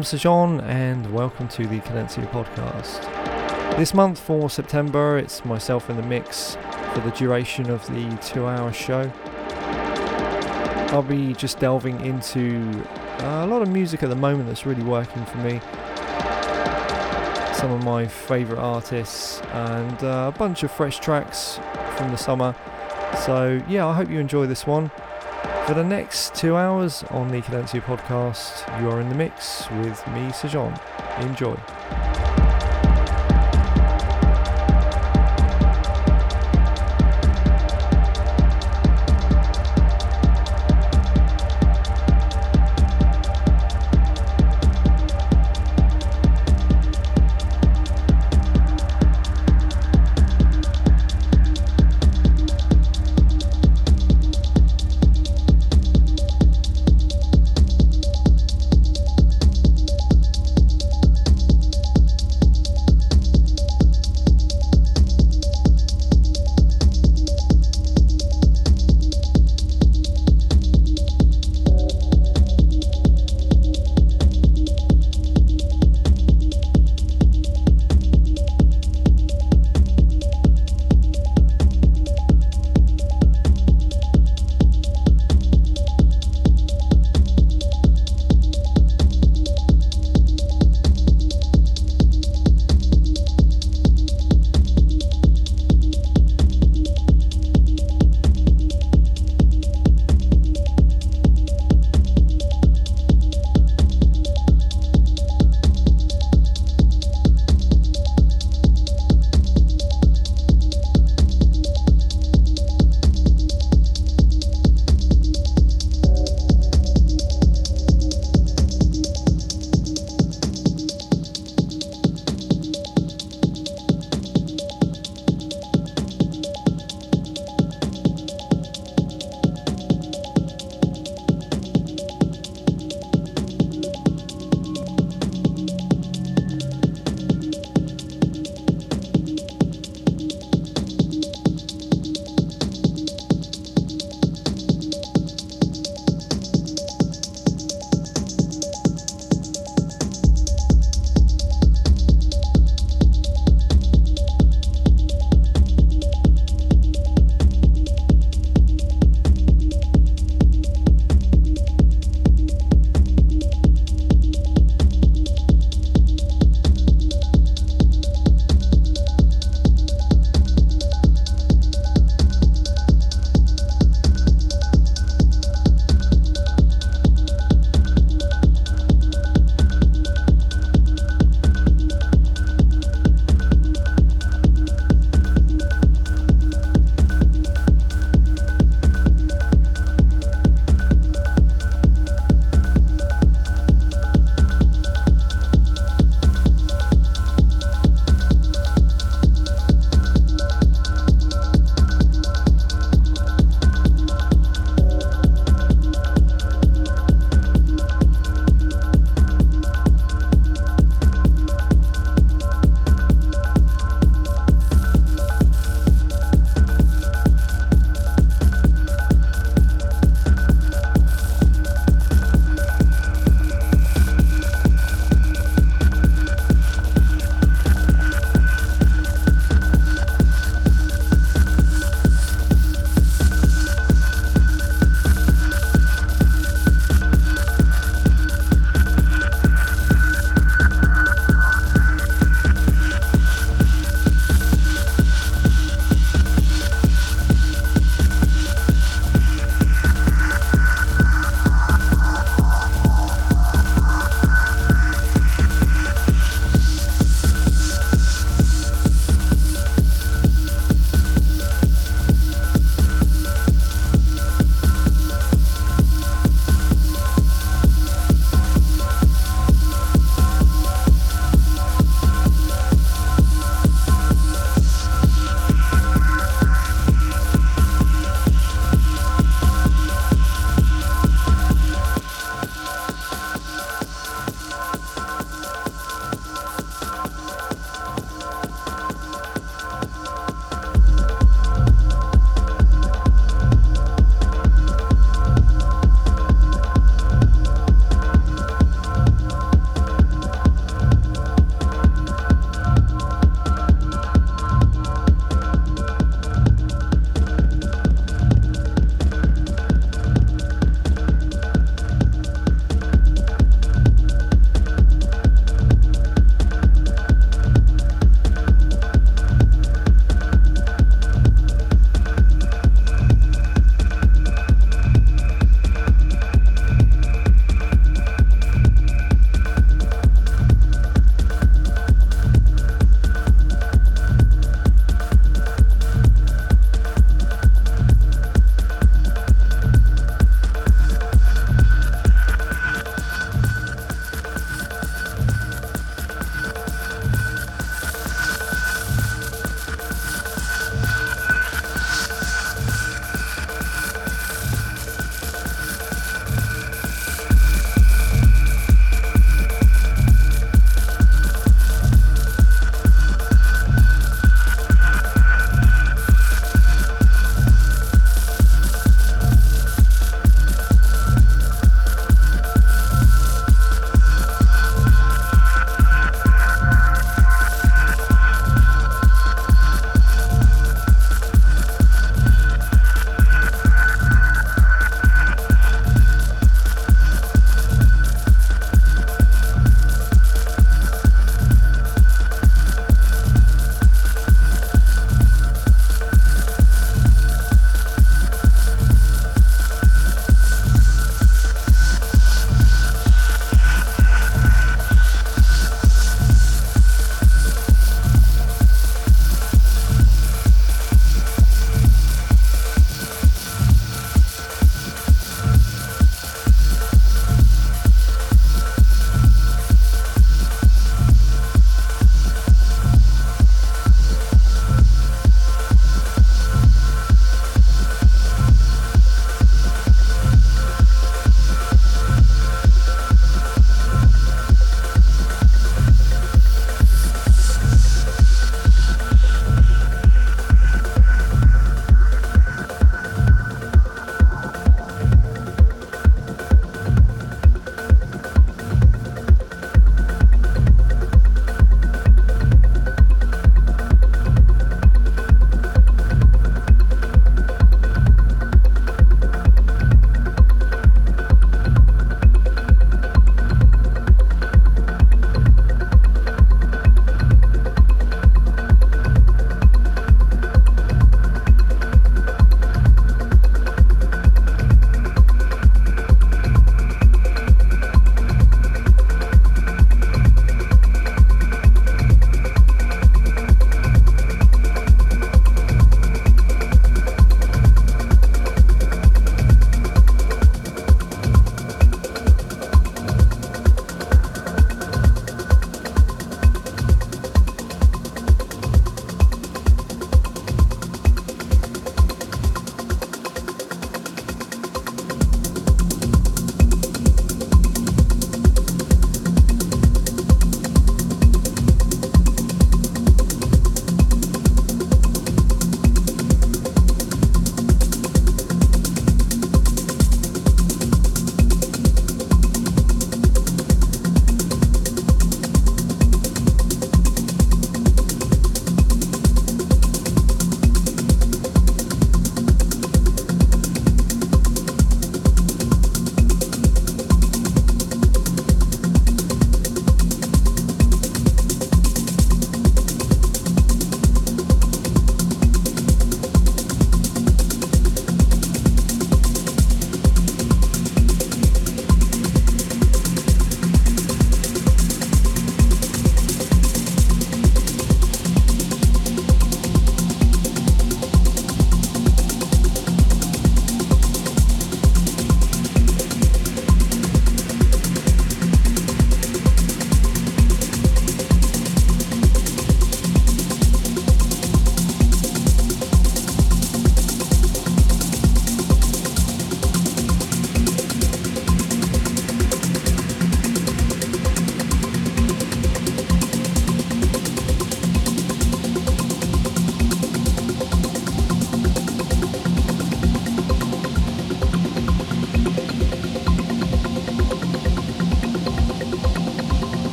I'm Sir John, and welcome to the Cadenza podcast. This month for September, it's myself in the mix for the duration of the two hour show. I'll be just delving into a lot of music at the moment that's really working for me. Some of my favourite artists, and uh, a bunch of fresh tracks from the summer. So, yeah, I hope you enjoy this one. For the next two hours on the Cadenza podcast, you are in the mix with me, Sir John. Enjoy.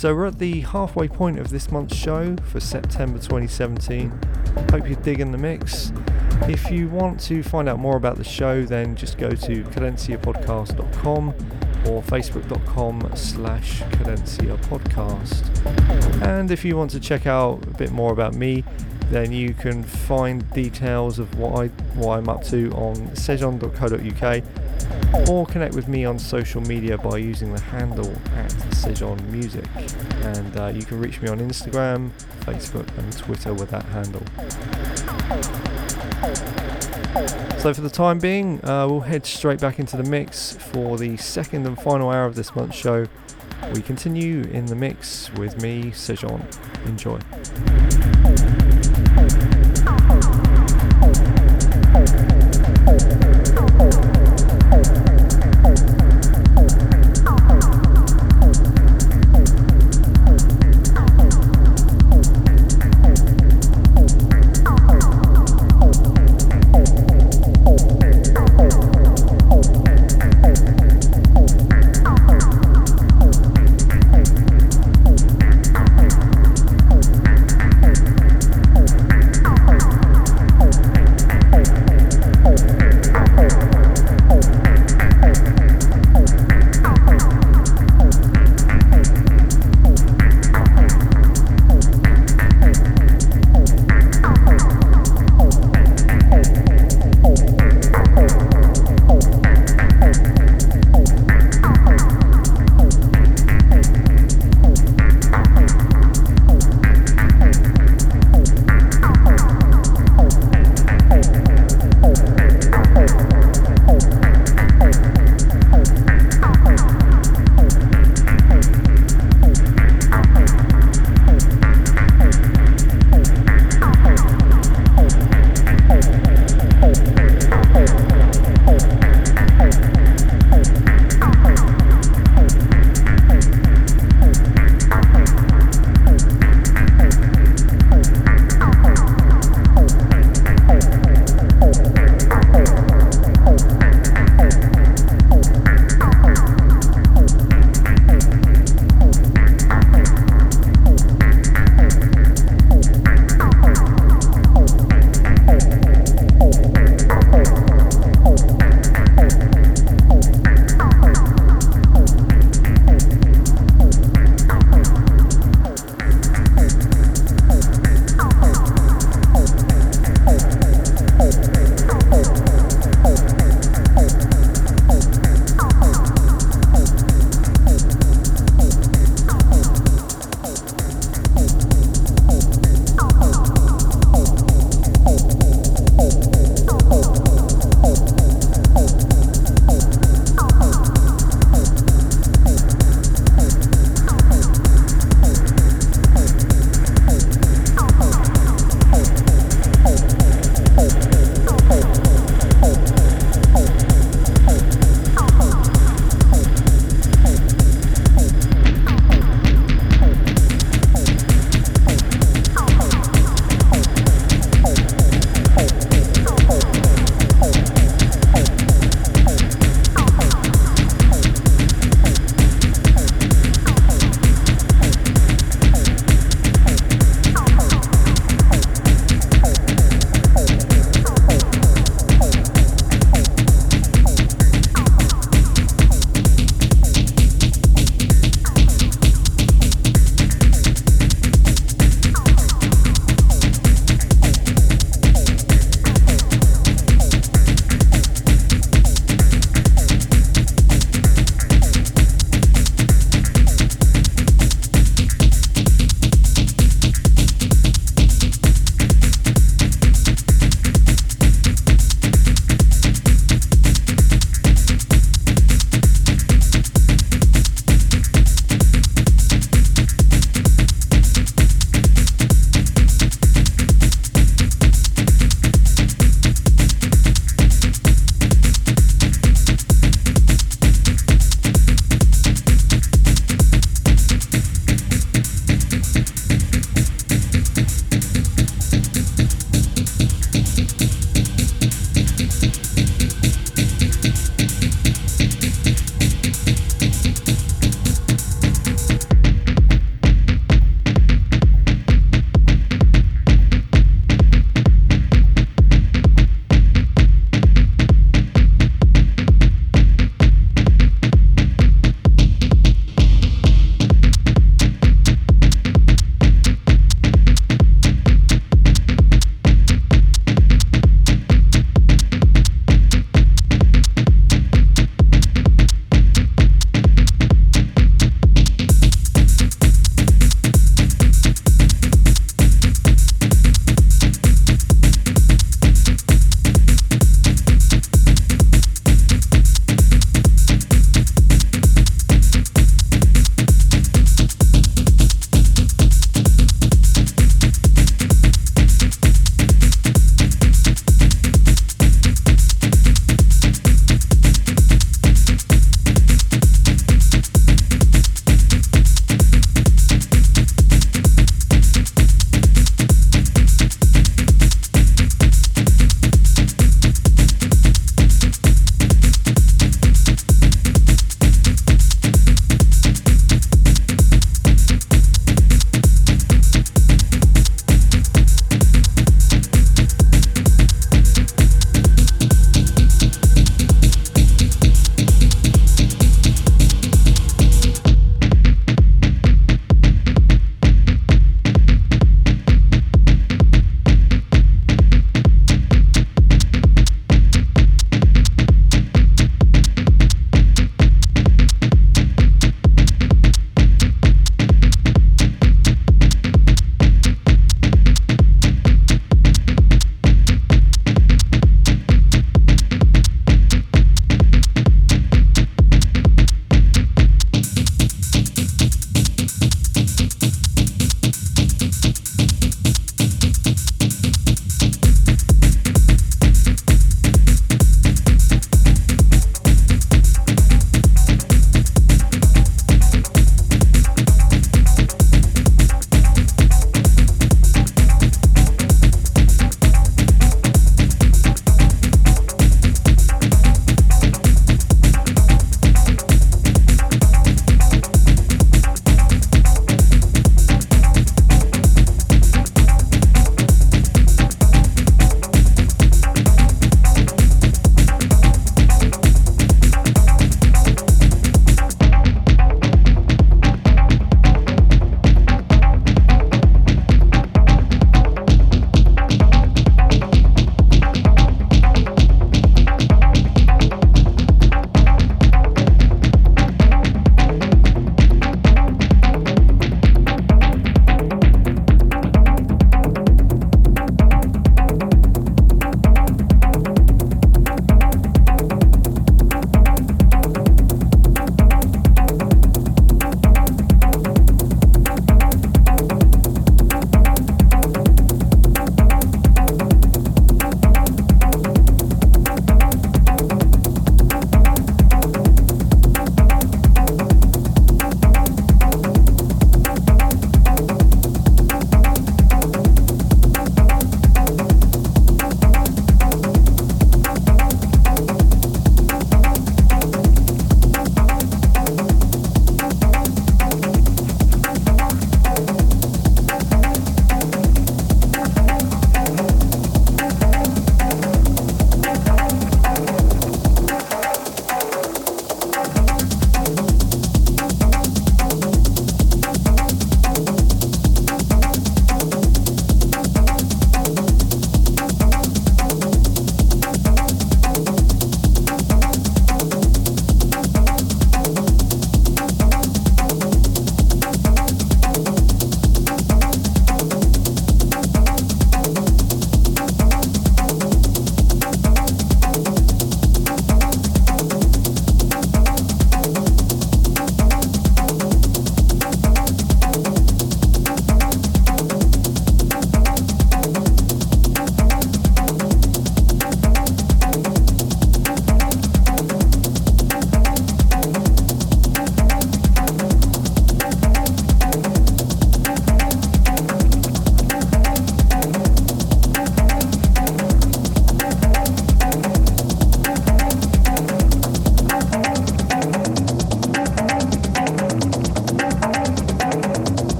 So we're at the halfway point of this month's show for September 2017. Hope you're digging the mix. If you want to find out more about the show, then just go to cadenzapodcast.com or facebook.com slash cadenza podcast. And if you want to check out a bit more about me, then you can find details of what I what I'm up to on sejon.co.uk or connect with me on social media by using the handle at Sejon Music. And uh, you can reach me on Instagram, Facebook, and Twitter with that handle. So, for the time being, uh, we'll head straight back into the mix for the second and final hour of this month's show. We continue in the mix with me, Sejon. Enjoy.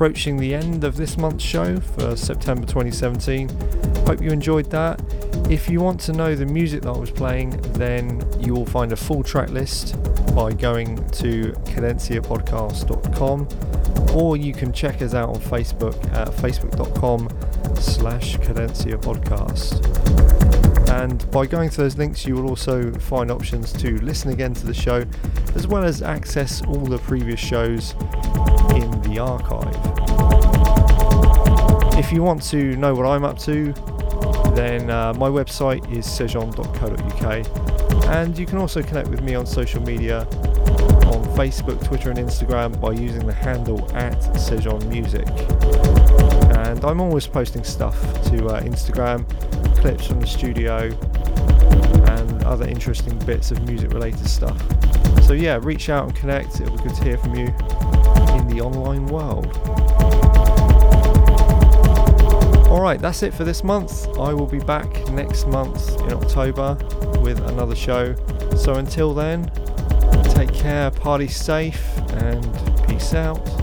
Approaching the end of this month's show for September 2017. Hope you enjoyed that. If you want to know the music that I was playing, then you will find a full track list by going to cadenzapodcast.com or you can check us out on Facebook at facebook.com slash cadenza podcast. And by going to those links, you will also find options to listen again to the show, as well as access all the previous shows in the archive. If you want to know what I'm up to, then uh, my website is sejon.co.uk and you can also connect with me on social media on Facebook, Twitter, and Instagram by using the handle at Sejon Music. And I'm always posting stuff to uh, Instagram, clips from the studio, and other interesting bits of music related stuff. So, yeah, reach out and connect. It'll be good to hear from you in the online world. Alright, that's it for this month. I will be back next month in October with another show. So until then, take care, party safe, and peace out.